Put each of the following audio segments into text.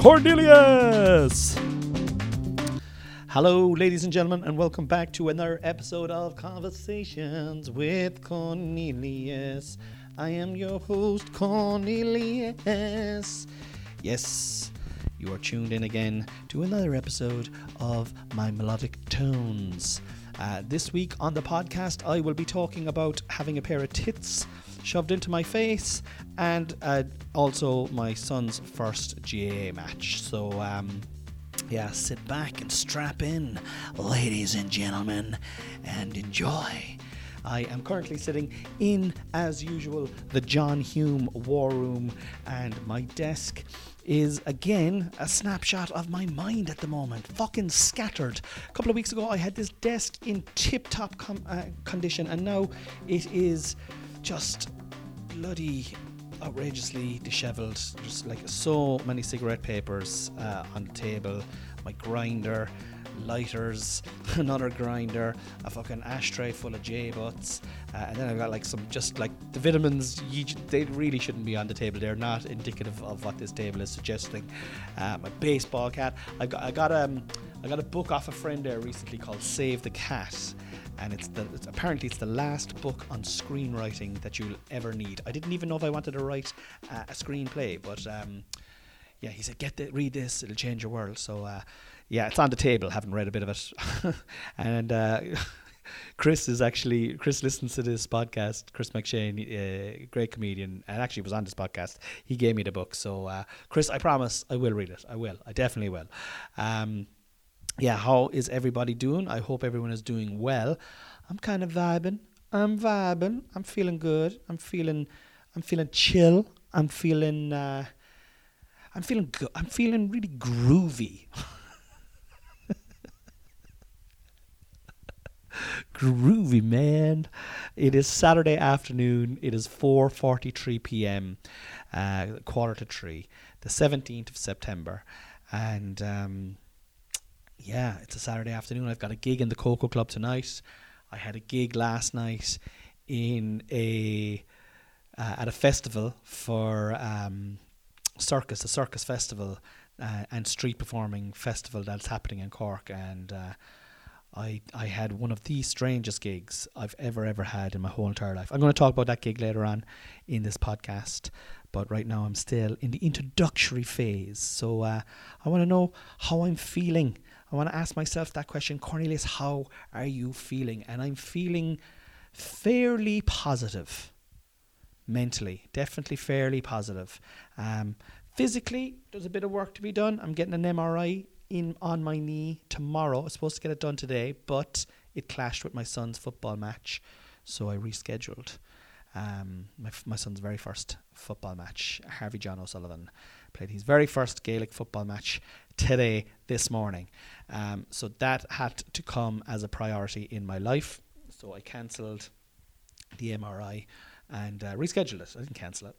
Cornelius. Hello, ladies and gentlemen, and welcome back to another episode of Conversations with Cornelius. I am your host, Cornelius. Yes, you are tuned in again to another episode of my melodic tones. Uh, this week on the podcast, I will be talking about having a pair of tits shoved into my face and uh, also my son's first GAA match. So, um, yeah, sit back and strap in, ladies and gentlemen, and enjoy. I am currently sitting in, as usual, the John Hume War Room, and my desk is again a snapshot of my mind at the moment. Fucking scattered. A couple of weeks ago, I had this desk in tip top com- uh, condition, and now it is just bloody outrageously dishevelled. Just like so many cigarette papers uh, on the table, my grinder, lighters, another grinder, a fucking ashtray full of J butts, uh, and then I've got like some just like the vitamins. You, they really shouldn't be on the table. They're not indicative of what this table is suggesting. Uh, my baseball cap. I got I got um I got a book off a friend there recently called Save the Cat and it's the it's, apparently it's the last book on screenwriting that you'll ever need. I didn't even know if I wanted to write uh, a screenplay, but um, yeah, he said get the, read this, it'll change your world. So uh, yeah, it's on the table. Haven't read a bit of it, and. Uh, Chris is actually Chris listens to this podcast. Chris McShane, uh, great comedian, and actually was on this podcast. He gave me the book, so uh, Chris, I promise I will read it. I will. I definitely will. Um, yeah, how is everybody doing? I hope everyone is doing well. I'm kind of vibing. I'm vibing. I'm feeling good. I'm feeling I'm feeling chill. I'm feeling uh I'm feeling good. I'm feeling really groovy. groovy, man. It is Saturday afternoon. It is 4:43 p.m. Uh, quarter to 3, the 17th of September. And um yeah, it's a Saturday afternoon. I've got a gig in the Cocoa Club tonight. I had a gig last night in a uh, at a festival for um, circus, a circus festival uh, and street performing festival that's happening in Cork, and uh, I I had one of the strangest gigs I've ever ever had in my whole entire life. I'm going to talk about that gig later on in this podcast, but right now I'm still in the introductory phase. So uh, I want to know how I'm feeling I want to ask myself that question Cornelius, how are you feeling? And I'm feeling fairly positive mentally, definitely fairly positive. Um, physically, there's a bit of work to be done. I'm getting an MRI in on my knee tomorrow. I was supposed to get it done today, but it clashed with my son's football match, so I rescheduled. Um, my, my son's very first football match, Harvey John O'Sullivan, played his very first Gaelic football match today, this morning. Um, so that had to come as a priority in my life. So I cancelled the MRI and uh, rescheduled it. I didn't cancel it.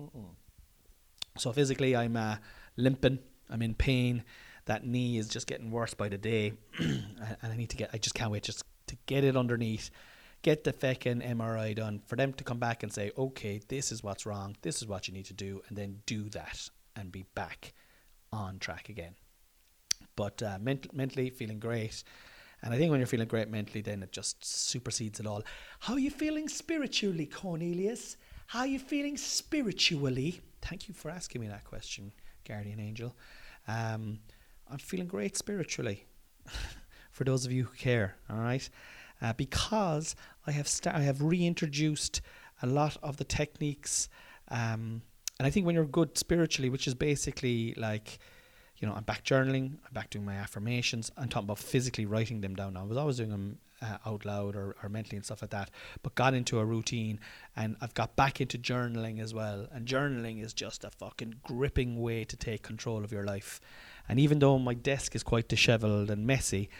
Mm-mm. So physically, I'm uh, limping. I'm in pain. That knee is just getting worse by the day, and I need to get. I just can't wait just to get it underneath, get the feckin' MRI done for them to come back and say, okay, this is what's wrong. This is what you need to do, and then do that and be back on track again. But uh, ment- mentally feeling great. And I think when you're feeling great mentally, then it just supersedes it all. How are you feeling spiritually, Cornelius? How are you feeling spiritually? Thank you for asking me that question, Guardian Angel. Um, I'm feeling great spiritually. for those of you who care, all right, uh, because I have sta- I have reintroduced a lot of the techniques um, and I think when you're good spiritually, which is basically like, you know, I'm back journaling, I'm back doing my affirmations, I'm talking about physically writing them down. I was always doing them uh, out loud or, or mentally and stuff like that, but got into a routine and I've got back into journaling as well. And journaling is just a fucking gripping way to take control of your life. And even though my desk is quite disheveled and messy,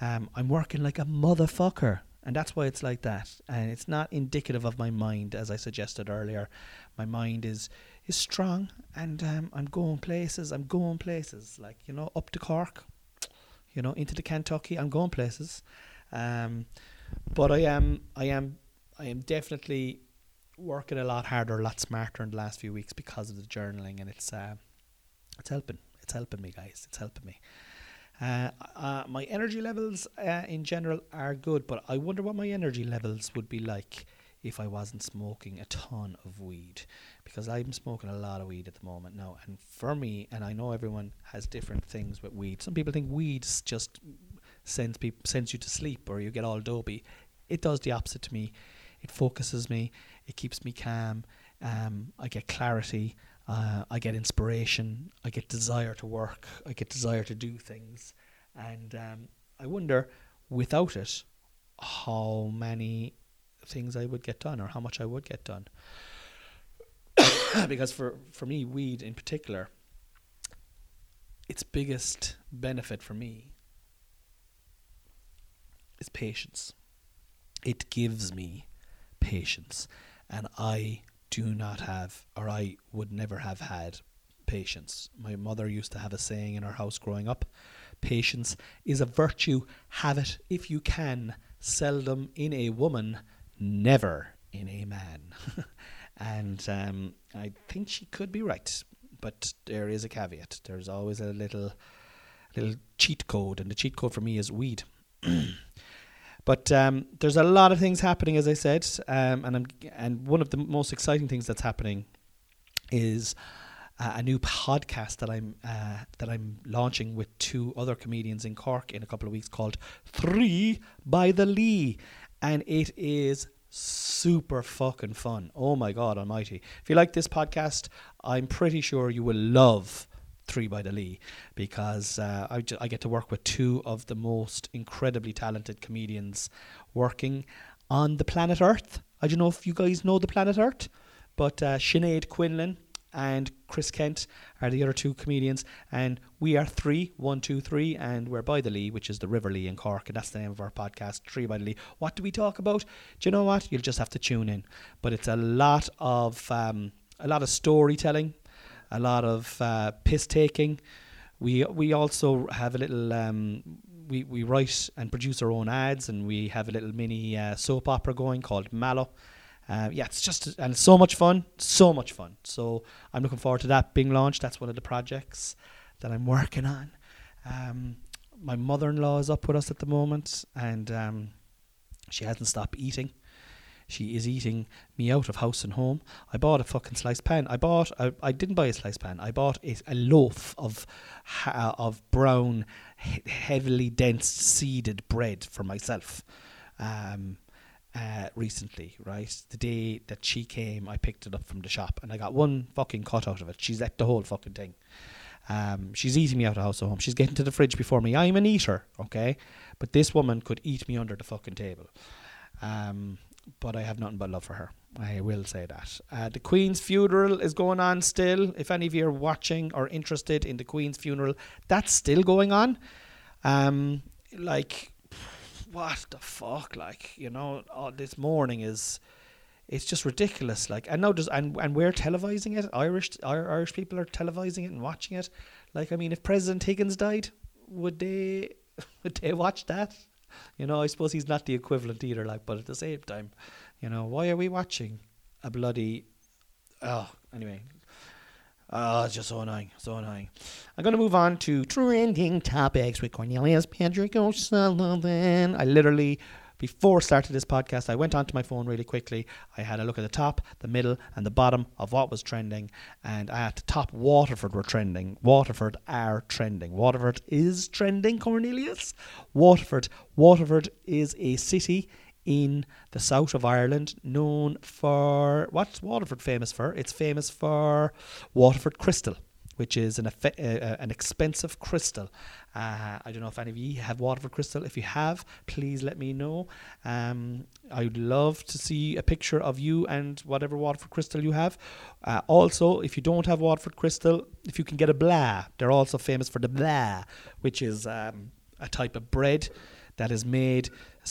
um, I'm working like a motherfucker. And that's why it's like that. And it's not indicative of my mind, as I suggested earlier. My mind is is strong, and um, I'm going places. I'm going places, like you know, up to Cork, you know, into the Kentucky. I'm going places. Um, but I am, I am, I am definitely working a lot harder, a lot smarter in the last few weeks because of the journaling, and it's uh, it's helping. It's helping me, guys. It's helping me. Uh, uh, my energy levels uh, in general are good, but I wonder what my energy levels would be like if I wasn't smoking a ton of weed because I'm smoking a lot of weed at the moment now. And for me, and I know everyone has different things with weed. Some people think weed just sends people sends you to sleep or you get all dopey. It does the opposite to me. It focuses me. It keeps me calm. Um, I get clarity. Uh, I get inspiration. I get desire to work. I get desire to do things. And um, I wonder, without it, how many things I would get done or how much I would get done. because for, for me, weed in particular, its biggest benefit for me is patience. It gives me patience. And I do not have, or I would never have had patience. My mother used to have a saying in our house growing up patience is a virtue, have it if you can, seldom in a woman, never in a man. and um, I think she could be right, but there is a caveat. There's always a little, little cheat code, and the cheat code for me is weed. but um, there's a lot of things happening, as I said, um, and I'm, and one of the most exciting things that's happening is uh, a new podcast that I'm uh, that I'm launching with two other comedians in Cork in a couple of weeks called Three by the Lee, and it is super fucking fun. Oh my god almighty. If you like this podcast, I'm pretty sure you will love Three by the Lee because uh, I, get to work with two of the most incredibly talented comedians working on the planet Earth. I don't know if you guys know the planet Earth, but uh, Sinead Quinlan and Chris Kent are the other two comedians, and we are three, one, two, three, and we're by the Lee, which is the River Lee in Cork, and that's the name of our podcast, Three by the Lee. What do we talk about? Do you know what? You'll just have to tune in. But it's a lot of um, a lot of storytelling, a lot of uh, piss taking. We we also have a little. Um, we, we write and produce our own ads, and we have a little mini uh, soap opera going called Mallow uh, yeah, it's just and it's so much fun, so much fun. So I'm looking forward to that being launched. That's one of the projects that I'm working on. Um, my mother-in-law is up with us at the moment, and um, she hasn't stopped eating. She is eating me out of house and home. I bought a fucking sliced pan. I bought. I, I didn't buy a sliced pan. I bought a, a loaf of ha- of brown, he- heavily dense seeded bread for myself. Um, uh, recently, right? The day that she came, I picked it up from the shop and I got one fucking cut out of it. She's ate the whole fucking thing. Um, she's eating me out of house or home. She's getting to the fridge before me. I'm an eater, okay? But this woman could eat me under the fucking table. Um, but I have nothing but love for her. I will say that. Uh, the Queen's funeral is going on still. If any of you are watching or interested in the Queen's funeral, that's still going on. Um, like what the fuck, like you know, all this morning is, it's just ridiculous. Like, and now does and and we're televising it. Irish Irish people are televising it and watching it. Like, I mean, if President Higgins died, would they would they watch that? You know, I suppose he's not the equivalent either. Like, but at the same time, you know, why are we watching a bloody? Oh, anyway, Oh, it's just so annoying. So annoying. I'm going to move on to trending topics with Cornelius Patrick O'Sullivan. I literally, before I started this podcast, I went onto my phone really quickly. I had a look at the top, the middle, and the bottom of what was trending. And at the top, Waterford were trending. Waterford are trending. Waterford is trending, Cornelius. Waterford. Waterford is a city in the south of Ireland, known for what's Waterford famous for? It's famous for Waterford Crystal. which is an effe- uh, uh, an expensive crystal. Uh, I don't know if any of you have Waterford crystal. If you have, please let me know. Um, I would love to see a picture of you and whatever Waterford crystal you have. Uh, also, if you don't have Waterford crystal, if you can get a blaa, they're also famous for the blaa, which is um, a type of bread that is made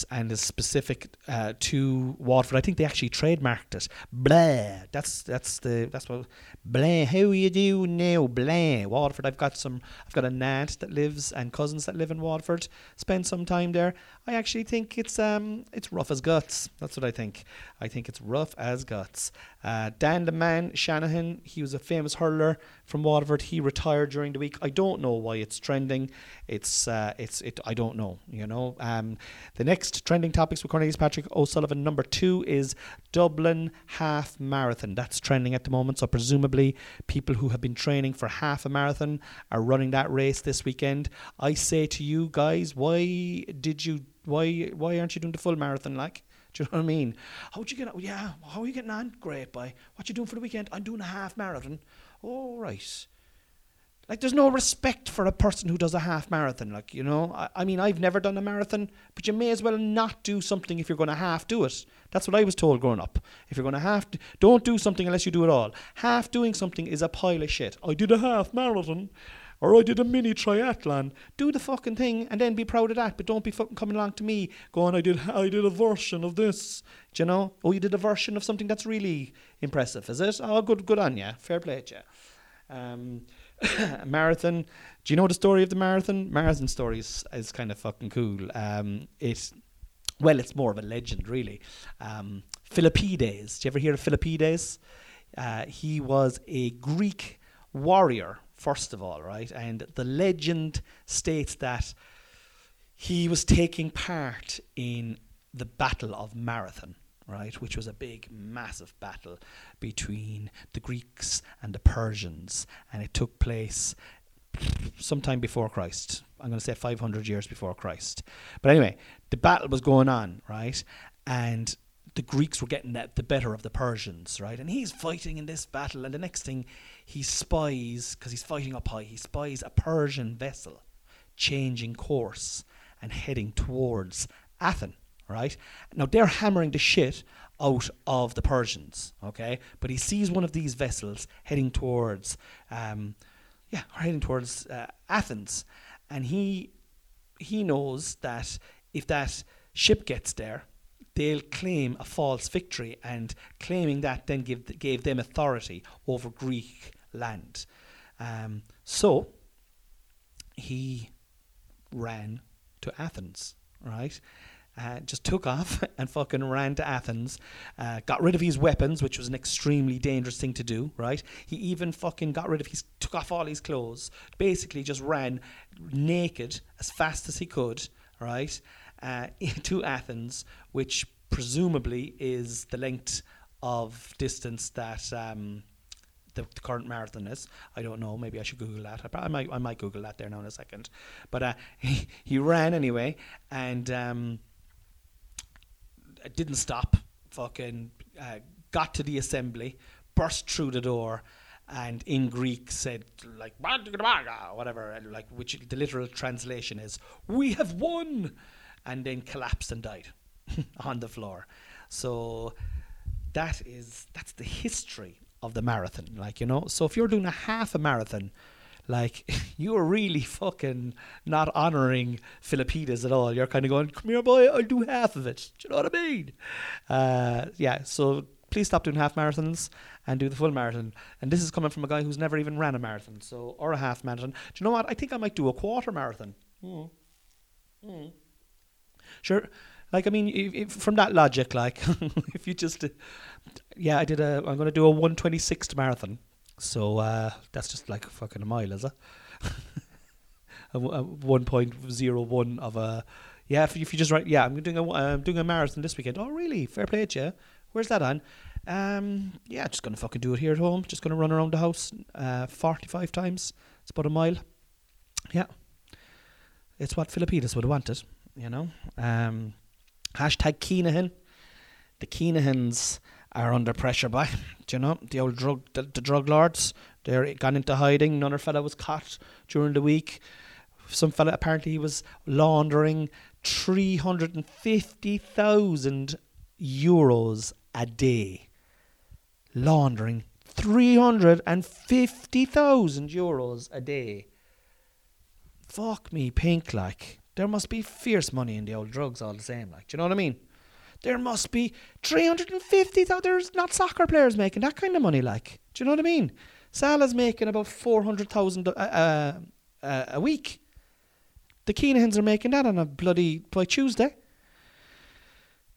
and is specific uh, to Waterford. I think they actually trademarked it. Blaa. That's that's the that's what blaa. How you do now? Blaa. Waterford. I've got some. I've got an aunt that lives and cousins that live in Waterford. Spend some time there. I actually think it's um it's rough as guts. That's what I think. I think it's rough as guts. Uh, Dan the man Shanahan. He was a famous hurler from Waterford. He retired during the week. I don't know why it's trending. It's uh, it's it. I don't know. You know. Um, the next trending topics with Cornelius Patrick O'Sullivan. Number two is Dublin Half Marathon. That's trending at the moment. So presumably people who have been training for half a marathon are running that race this weekend. I say to you guys, why did you? Why why aren't you doing the full marathon? Like. Do you know what I mean? How'd you get on? Yeah, how are you getting on? Great, boy. What you doing for the weekend? I'm doing a half marathon. All right. Like, there's no respect for a person who does a half marathon. Like, you know, I, I mean, I've never done a marathon, but you may as well not do something if you're going to half do it. That's what I was told growing up. If you're going to half, do, don't do something unless you do it all. Half doing something is a pile of shit. I did a half marathon, or I did a mini triathlon. Do the fucking thing and then be proud of that. But don't be fucking coming along to me going, I did, I did a version of this. Do you know? Oh, you did a version of something that's really impressive, is it? Oh, good, good on you. Fair play to you. Um, marathon. Do you know the story of the marathon? Marathon story is, is kind of fucking cool. Um, well, it's more of a legend, really. Um, Philippides. Do you ever hear of Philippides? Uh, he was a Greek warrior, first of all, right? And the legend states that he was taking part in the Battle of Marathon, right, which was a big, massive battle between the Greeks and the Persians, and it took place sometime before Christ. I'm going to say 500 years before Christ. But anyway, the battle was going on, right, and the Greeks were getting the, the better of the Persians, right, and he's fighting in this battle, and the next thing he spies, because he's fighting up high, he spies a Persian vessel changing course and heading towards Athens, right? Now they're hammering the shit out of the Persians, okay? But he sees one of these vessels heading towards, um, yeah, heading towards uh, Athens, and he he knows that if that ship gets there, they'll claim a false victory, and claiming that then give gave them authority over Greek land. Um, so he ran to Athens, right? Uh, just took off and fucking ran to Athens, uh, got rid of his weapons, which was an extremely dangerous thing to do, right? He even fucking got rid of his, took off all his clothes, basically just ran naked as fast as he could, right? Uh, to Athens, which presumably is the length of distance that um, the, the current marathon is. I don't know. Maybe I should Google that. I, I might. I might Google that there now in a second. But uh, he, he ran anyway, and um, didn't stop. Fucking uh, got to the assembly, burst through the door, and in Greek said like whatever, like which the literal translation is "We have won," and then collapsed and died on the floor. So that is that's the history of the marathon. Like you know, so if you're doing a half a marathon, like you're really fucking not honoring Philippides at all. You're kind of going, "Come here, boy, I'll do half of it." Do you know what I mean? Uh, yeah. So please stop doing half marathons and do the full marathon. And this is coming from a guy who's never even ran a marathon, so or a half marathon. Do you know what? I think I might do a quarter marathon. Hmm. Hmm. Sure. Like I mean, if, if, from that logic, like if you just, uh, yeah, I did a. I'm going to do a 126th marathon. So uh, that's just like fucking a mile, is it? a, w- a 1.01 of a. Yeah, if, if you just write, yeah, I'm doing a I'm doing a marathon this weekend. Oh, really? Fair play to you. Where's that on? Um, yeah, just gonna fucking do it here at home. Just gonna run around the house, uh, 45 times. It's about a mile. Yeah, it's what Philippides would have wanted, you know. Um, hashtag Kinahan. The Kinahans are under pressure by, do you know, the old drug, the, the drug lords. They're gone into hiding. Another fella was caught during the week. Some fella apparently he was laundering three hundred and fifty thousand euros a day. Laundering three hundred and fifty thousand euros a day. Fuck me, pink like. There must be fierce money in the old drugs all the same, like. Do you know what I mean? There must be 350,000. There's not soccer players making that kind of money, like. Do you know what I mean? Salah's making about 400,000 uh, uh, uh, a week. The Kinahans are making that on a bloody by Tuesday.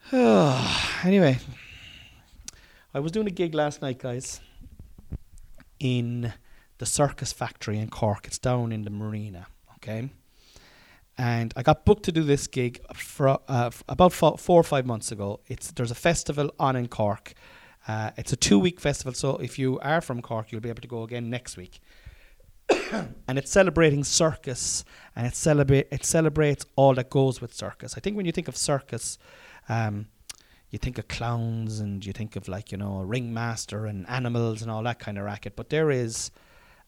anyway, I was doing a gig last night, guys, in the Circus Factory in Cork. It's down in the marina, okay? And I got booked to do this gig for, uh, about four, four or five months ago. It's there's a festival on in Cork. Uh, it's a two-week festival, so if you are from Cork, you'll be able to go again next week. and it's celebrating circus, and it celebrate it celebrates all that goes with circus. I think when you think of circus, um, you think of clowns and you think of like you know a ringmaster and animals and all that kind of racket. But there is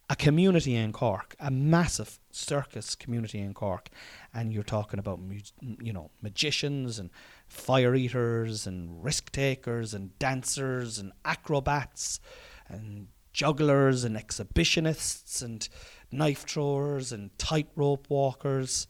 a community in Cork, a massive circus community in Cork, and you're talking about you know magicians and fire eaters and risk takers and dancers and acrobats and jugglers and exhibitionists and knife throwers and tightrope walkers.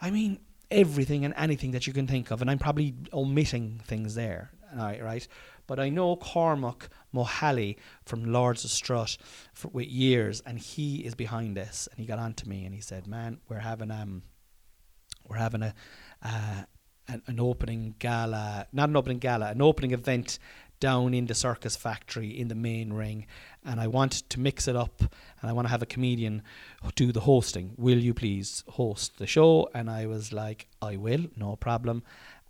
I mean, everything and anything that you can think of, and I'm probably omitting things there, right? But I know Cormac Mohally from Lords of Strut for with years, and he is behind this. And he got on to me and he said, "Man, we're having um, we're having a uh, an, an opening gala, not an opening gala, an opening event down in the circus factory in the main ring and I want to mix it up and I want to have a comedian do the hosting. Will you please host the show? And I was like, I will, no problem.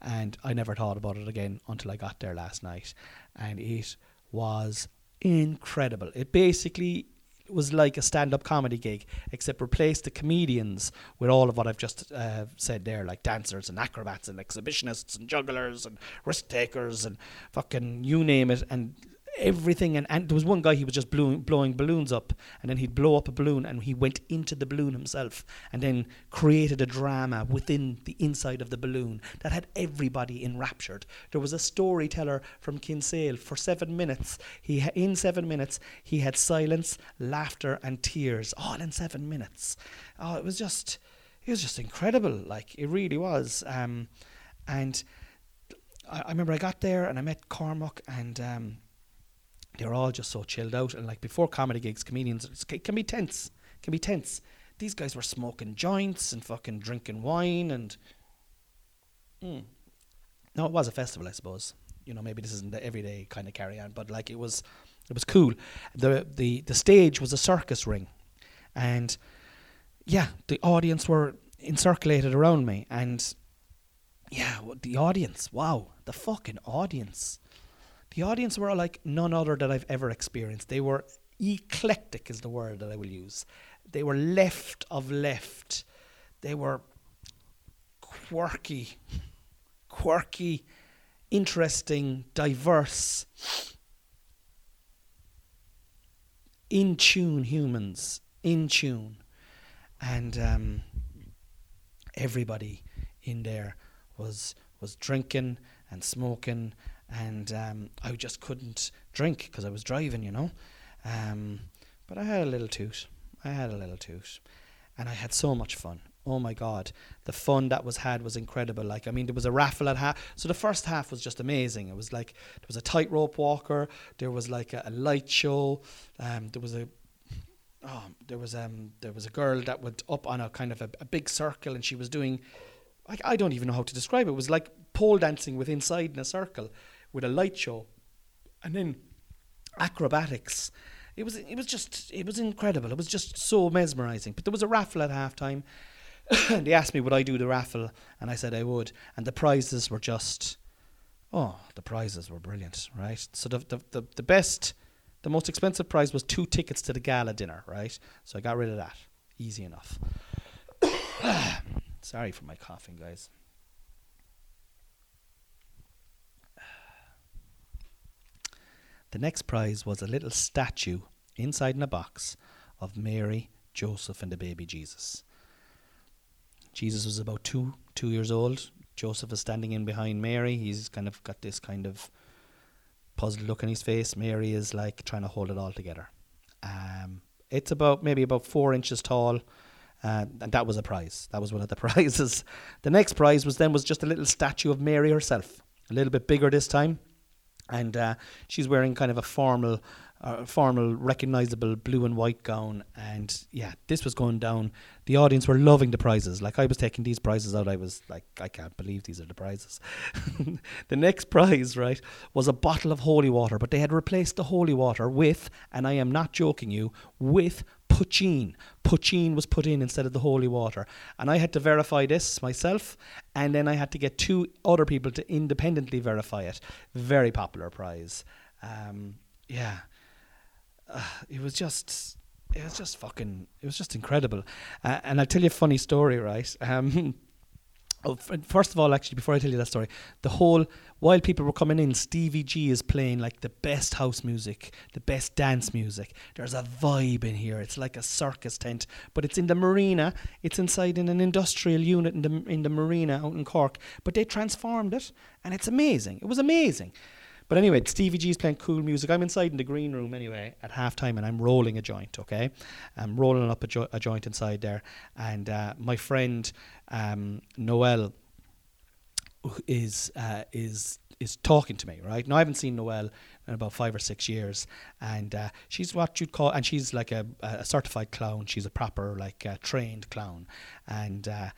And I never thought about it again until I got there last night. And it was incredible. It basically was like a stand-up comedy gig, except replace the comedians with all of what I've just uh, said there, like dancers and acrobats and exhibitionists and jugglers and risk takers and fucking you name it, and everything and, and there was one guy he was just blowing, blowing balloons up and then he'd blow up a balloon and he went into the balloon himself and then created a drama within the inside of the balloon that had everybody enraptured. There was a storyteller from Kinsale. For seven minutes he in seven minutes he had silence laughter and tears all in seven minutes. Oh it was just it was just incredible. Like it really was. Um, and I, I remember I got there and I met Cormac and um, they were all just so chilled out. And like before comedy gigs, comedians it can be tense. Can be tense. These guys were smoking joints and fucking drinking wine and. Mm. No, it was a festival, I suppose. You know, maybe this isn't the everyday kind of carry on, but like it was, it was cool. the the The stage was a circus ring, and yeah, the audience were encirculated around me, and yeah, the audience. Wow, the fucking audience the audience were like none other that I've ever experienced. They were eclectic, is the word that I will use. They were left of left. They were quirky, quirky, interesting, diverse, in tune humans, in tune. And um, everybody in there was was drinking and smoking and um, I just couldn't drink because I was driving, you know. Um, but I had a little toot. I had a little toot, and I had so much fun. Oh my god, the fun that was had was incredible. Like I mean, there was a raffle at half. So the first half was just amazing. It was like there was a tightrope walker. There was like a, a light show. Um, there was a oh, there was um there was a girl that went up on a kind of a, a big circle, and she was doing. I, I don't even know how to describe it. It was like pole dancing with inside in a circle with a light show, and then acrobatics. It was it was just it was incredible. It was just so mesmerizing. But there was a raffle at halftime. and they asked me would I do the raffle, and I said I would. And the prizes were just, oh, the prizes were brilliant, right? So the the the, the best, the most expensive prize was two tickets to the gala dinner, right? So I got rid of that, easy enough. Sorry for my coughing, guys. The next prize was a little statue inside in a box of Mary, Joseph, and the baby Jesus. Jesus was about two two years old. Joseph is standing in behind Mary. He's kind of got this kind of puzzled look on his face. Mary is like trying to hold it all together. Um, it's about maybe about four inches tall, uh, and that was a prize. That was one of the prizes. The next prize was then was just a little statue of Mary herself, a little bit bigger this time, and uh, she's wearing kind of a formal a formal, recognizable blue and white gown. And yeah, this was going down. The audience were loving the prizes. Like I was taking these prizes out, I was like, I can't believe these are the prizes. the next prize, right, was a bottle of holy water, but they had replaced the holy water with, and I am not joking you, with poitín. Poitín was put in instead of the holy water. And I had to verify this myself, and then I had to get two other people to independently verify it. Very popular prize. Um, yeah uh, it was just it was just fucking it was just incredible. Uh, and i'll tell you a funny story right? Um, oh, first of all actually before i tell you that story the whole while people were coming in stevie g is playing like the best house music the best dance music. There's a vibe in here. It's like a circus tent but it's in the marina. It's inside in an industrial unit in the in the marina out in cork but they transformed it and it's amazing. It was amazing but anyway, Stevie G's playing cool music. I'm inside in the green room anyway at halftime and I'm rolling a joint, okay? I'm rolling up a, jo- a joint inside there. And uh, my friend um, Noel is, uh, is, is talking to me, right? Now, I haven't seen Noel in about five or six years. And uh, she's what you'd call, and she's like a, a certified clown. She's a proper, like, uh, trained clown. And, uh,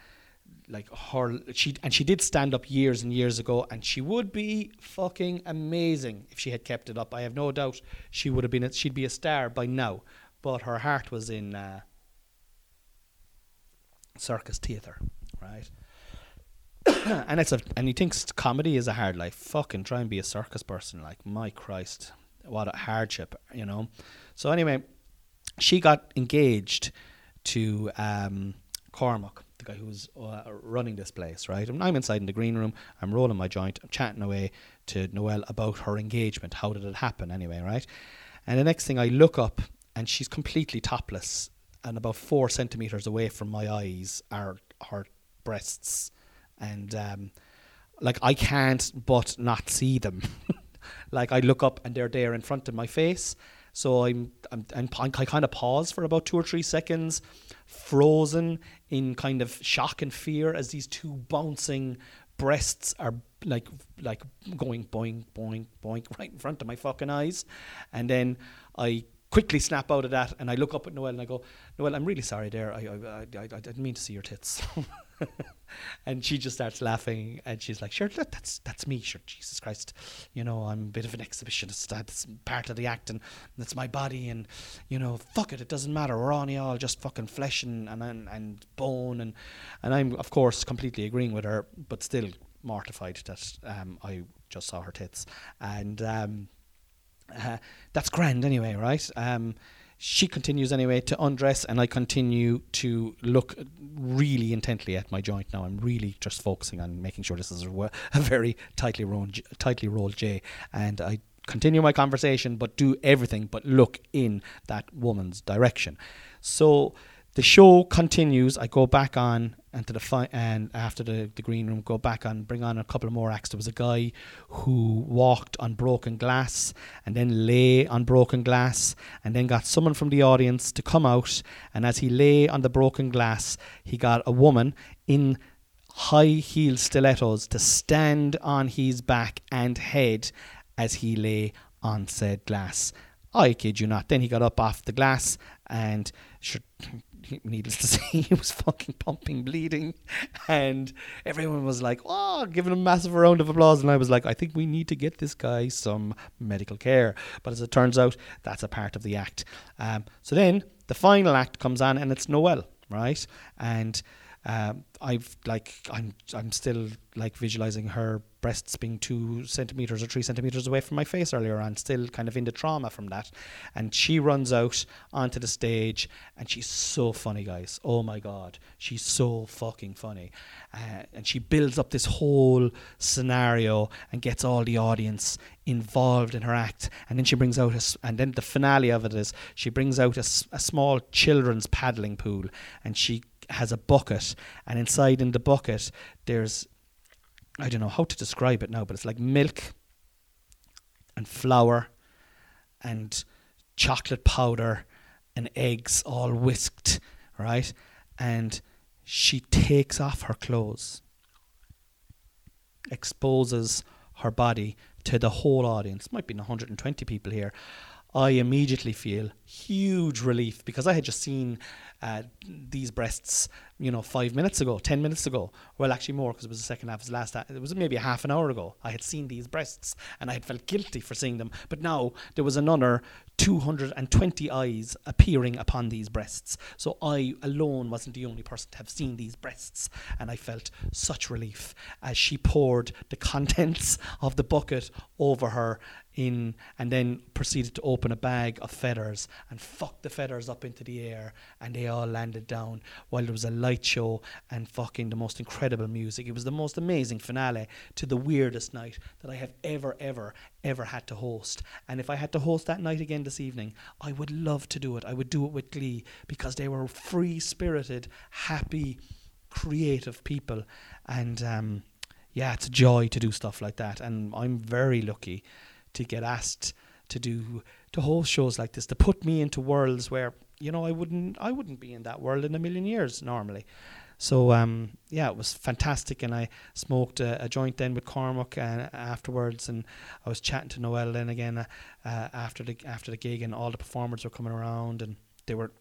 like her she and she did stand up years and years ago and she would be fucking amazing if she had kept it up. I have no doubt she would have been a, she'd be a star by now but her heart was in uh, circus theater right? And it's a and he thinks comedy is a hard life. Fucking try and be a circus person like my christ what a hardship you know? So anyway she got engaged to um cormac guy who's uh, running this place, right? And I'm inside in the green room. I'm rolling my joint. I'm chatting away to Noelle about her engagement. How did it happen, anyway, right? And the next thing I look up, and she's completely topless, and about four centimeters away from my eyes are her breasts, and um, like I can't but not see them. like I look up and they're there in front of my face. So I'm, I'm, I'm I kind of pause for about two or three seconds, frozen in kind of shock and fear as these two bouncing breasts are like like going boing boing boing right in front of my fucking eyes, and then I quickly snap out of that and I look up at Noel and I go, Noel, I'm really sorry there. I I, I, I didn't mean to see your tits. and she just starts laughing and she's like, Sure, look, that's that's me, sure, Jesus Christ. You know, I'm a bit of an exhibitionist. That's part of the act and that's my body and you know, fuck it, it doesn't matter. We're on all just fucking flesh and, and and bone and and I'm of course completely agreeing with her, but still mortified that um, I just saw her tits. And um, uh, that's grand anyway, right? Um, she continues anyway to undress, and I continue to look really intently at my joint now. I'm really just focusing on making sure this is a, a very tightly rolled, tightly rolled J, and I continue my conversation, but do everything but look in that woman's direction. So the show continues. I go back on and to the fi- and after the, the green room, go back on, bring on a couple of more acts. There was a guy who walked on broken glass and then lay on broken glass, and then got someone from the audience to come out. And as he lay on the broken glass, he got a woman in high heel stilettos to stand on his back and head as he lay on said glass. I kid you not. Then he got up off the glass and needless to say, he was fucking pumping, bleeding, and everyone was like, "Oh!" giving him a massive round of applause, and I was like, "I think we need to get this guy some medical care." But as it turns out, that's a part of the act. Um, so then the final act comes on, and it's Noel, right? And Um, I've like I'm I'm still like visualizing her breasts being two centimeters or three centimeters away from my face earlier on, still kind of in the trauma from that. And she runs out onto the stage, and she's so funny, guys. Oh my god, she's so fucking funny, uh, and she builds up this whole scenario and gets all the audience involved in her act. And then she brings out a, and then the finale of it is she brings out a, a small children's paddling pool, and she has a bucket, and inside in the bucket there's I don't know how to describe it now, but it's like milk and flour and chocolate powder and eggs all whisked, right? And she takes off her clothes, exposes her body to the whole audience. Might be 120 people here. I immediately feel huge relief because I had just seen uh, these breasts, you know, five minutes ago, ten minutes ago. Well, actually more because it was the second half of the last. It was maybe a half an hour ago. I had seen these breasts and I had felt guilty for seeing them. But now there was another 220 eyes appearing upon these breasts. So I alone wasn't the only person to have seen these breasts, and I felt such relief as she poured the contents of the bucket over her in and then proceeded to open a bag of feathers and fucked the feathers up into the air and they all landed down while there was a light show and fucking the most incredible music. It was the most amazing finale to the weirdest night that I have ever, ever, ever had to host. And if I had to host that night again this evening, I would love to do it. I would do it with glee because they were free spirited, happy, creative people. And um, yeah, it's a joy to do stuff like that. And I'm very lucky to get asked to do to host shows like this to put me into worlds where you know I wouldn't I wouldn't be in that world in a million years normally. So um, yeah, it was fantastic, and I smoked a, a joint then with Cormac uh, afterwards, and I was chatting to Noel then again uh, uh, after the after the gig, and all the performers were coming around, and they were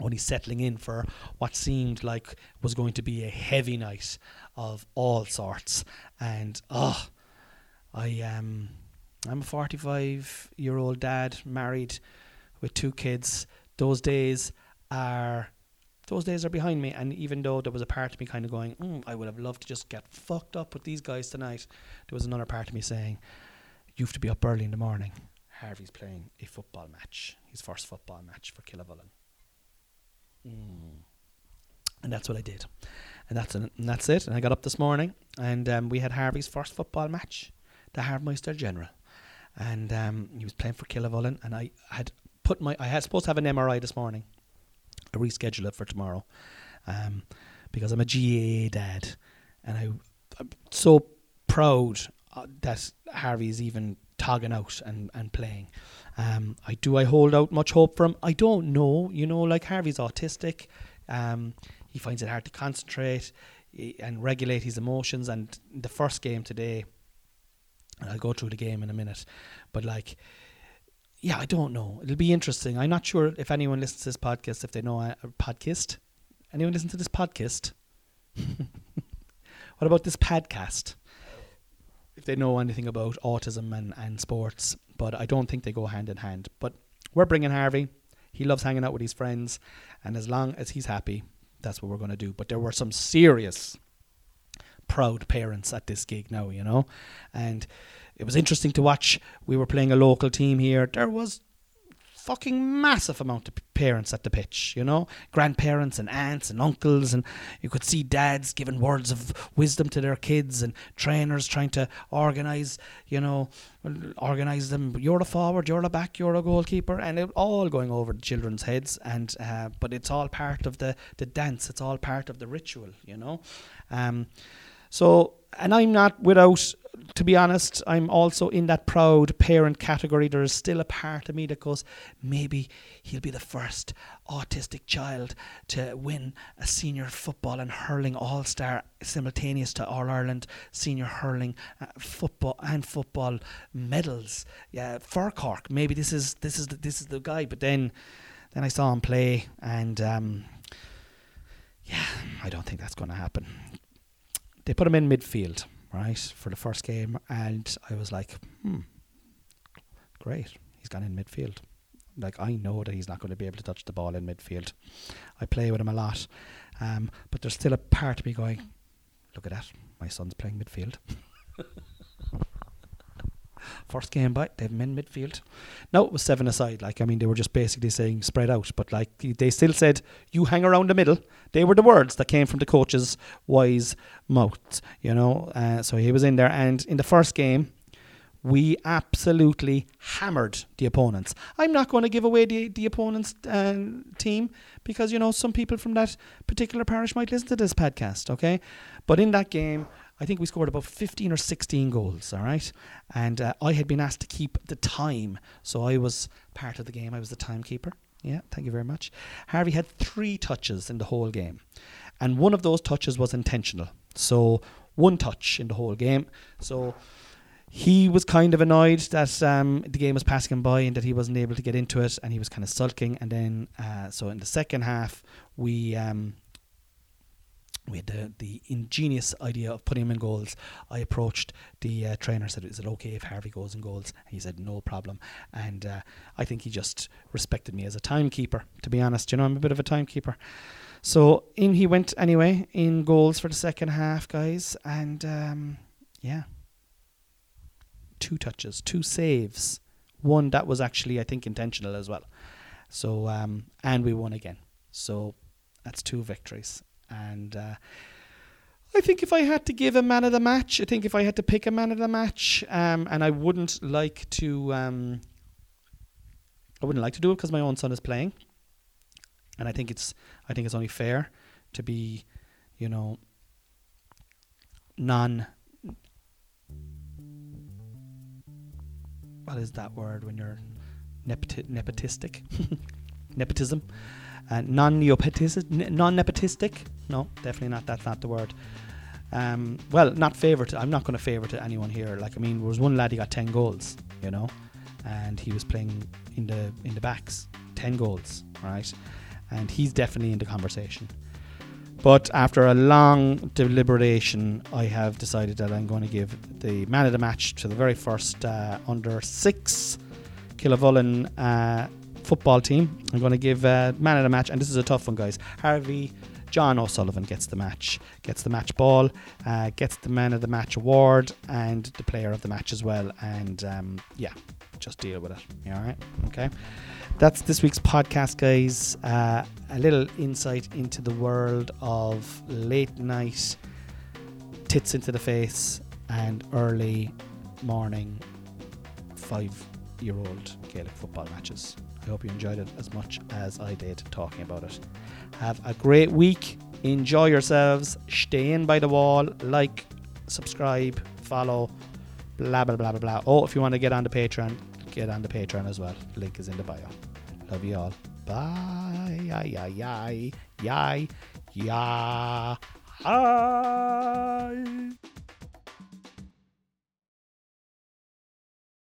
only settling in for what seemed like was going to be a heavy night of all sorts, and oh, I um I'm a 45 year old dad, married with two kids. Those days are those days are behind me, and even though there was a part of me kind of going, mm, I would have loved to just get fucked up with these guys tonight, there was another part of me saying, You have to be up early in the morning. Harvey's playing a football match, his first football match for Killavullen. Mm. And that's what I did, and that's and that's it. And I got up this morning, and um, we had Harvey's first football match, the Hardmeister General, and um, he was playing for Killavullen, and I had put my I had supposed to have an MRI this morning, I reschedule it for tomorrow, um, because I'm a GAA dad, and I, I'm so proud that Harvey is even togging out and, and playing. Um, I do I hold out much hope for him? I don't know. You know, like Harvey's autistic. Um, he finds it hard to concentrate and regulate his emotions. And the first game today, I'll go through the game in a minute, but like, yeah, I don't know. It'll be interesting. I'm not sure if anyone listens to this podcast, if they know a, a uh, podcast. Anyone listen to this podcast? what about this podcast? If they know anything about autism and, and sports, but I don't think they go hand in hand. But we're bringing Harvey. He loves hanging out with his friends, and as long as he's happy, that's what we're going to do. But there were some serious proud parents at this gig now, you know, and it was interesting to watch. We were playing a local team here. There was fucking massive amount of parents at the pitch, you know, grandparents and aunts and uncles, and you could see dads giving words of wisdom to their kids, and trainers trying to organize, you know, organize them. You're the forward, you're the back, you're the goalkeeper, and it all going over the children's heads. And uh, but it's all part of the the dance. It's all part of the ritual, you know. Um, so, and I'm not without, to be honest, I'm also in that proud parent category. There is still a part of me that goes, maybe he'll be the first autistic child to win a senior football and hurling all star simultaneous to All Ireland senior hurling uh, football and football medals. Yeah, for Cork. Maybe this is this is the, this is the guy. But then, then I saw him play, and um, yeah, I don't think that's going to happen they put him in midfield, right, for the first game, and I was like, hmm, great, he's gone in midfield. Like I know that he's not going to be able to touch the ball in midfield. I play with him a lot, Um, but there's still a part of me going, look at that, my son's playing midfield. First game back, they've men midfield. No, it was seven aside. Like I mean, they were just basically saying spread out, but like they still said you hang around the middle. They were the words that came from the coach's wise mouth, you know. Uh, so he was in there, and in the first game, we absolutely hammered the opponents. I'm not going to give away the, the opponent's uh, team because, you know, some people from that particular parish might listen to this podcast, okay? But in that game, I think we scored about 15 or 16 goals, all right? And uh, I had been asked to keep the time, so I was part of the game. I was the timekeeper. Yeah, thank you very much. Harvey had three touches in the whole game, and one of those touches was intentional. So, one touch in the whole game. So, he was kind of annoyed that um, the game was passing him by and that he wasn't able to get into it, and he was kind of sulking. And then, uh, so in the second half, we um, we had the, the ingenious idea of putting him in goals. I approached the uh, trainer, said, "Is it okay if Harvey goes in goals?" He said, "No problem." And uh, I think he just respected me as a timekeeper. To be honest, you know, I'm a bit of a timekeeper. So in he went anyway in goals for the second half, guys, and um, yeah, two touches, two saves, one that was actually I think intentional as well. So um, and we won again. So that's two victories and uh, I think if I had to give a man of the match, I think if I had to pick a man of the match, um, and I wouldn't like to, um, I wouldn't like to do it because my own son is playing, and I think it's, I think it's only fair to be, you know, non. What is that word when you're nepoti- nepotistic? Nepotism uh, non-nepotistic. No, definitely not. That's not the word. Um, well, not favourite. I'm not going to favourite anyone here. Like I mean, there was one lad he got ten goals, you know, and he was playing in the in the backs, ten goals, right? And he's definitely in the conversation. But after a long deliberation, I have decided that I'm going to give the man of the match to the very first uh, under six Killavullen uh, football team. I'm going to give uh, man of the match, and this is a tough one, guys. Harvey John O'Sullivan gets the match, gets the match ball, uh, gets the man of the match award, and the player of the match as well. And um, yeah, just deal with it. All right? Okay. That's this week's podcast, guys. Uh, a little insight into the world of late night tits into the face and early morning five year old Gaelic football matches. I hope you enjoyed it as much as I did talking about it. Have a great week. Enjoy yourselves. Stay in by the wall. Like, subscribe, follow, blah, blah, blah, blah, blah. Oh, if you want to get on the Patreon, get on the Patreon as well. Link is in the bio. Love you all. Bye. Yay, yay, yay, yay, yay.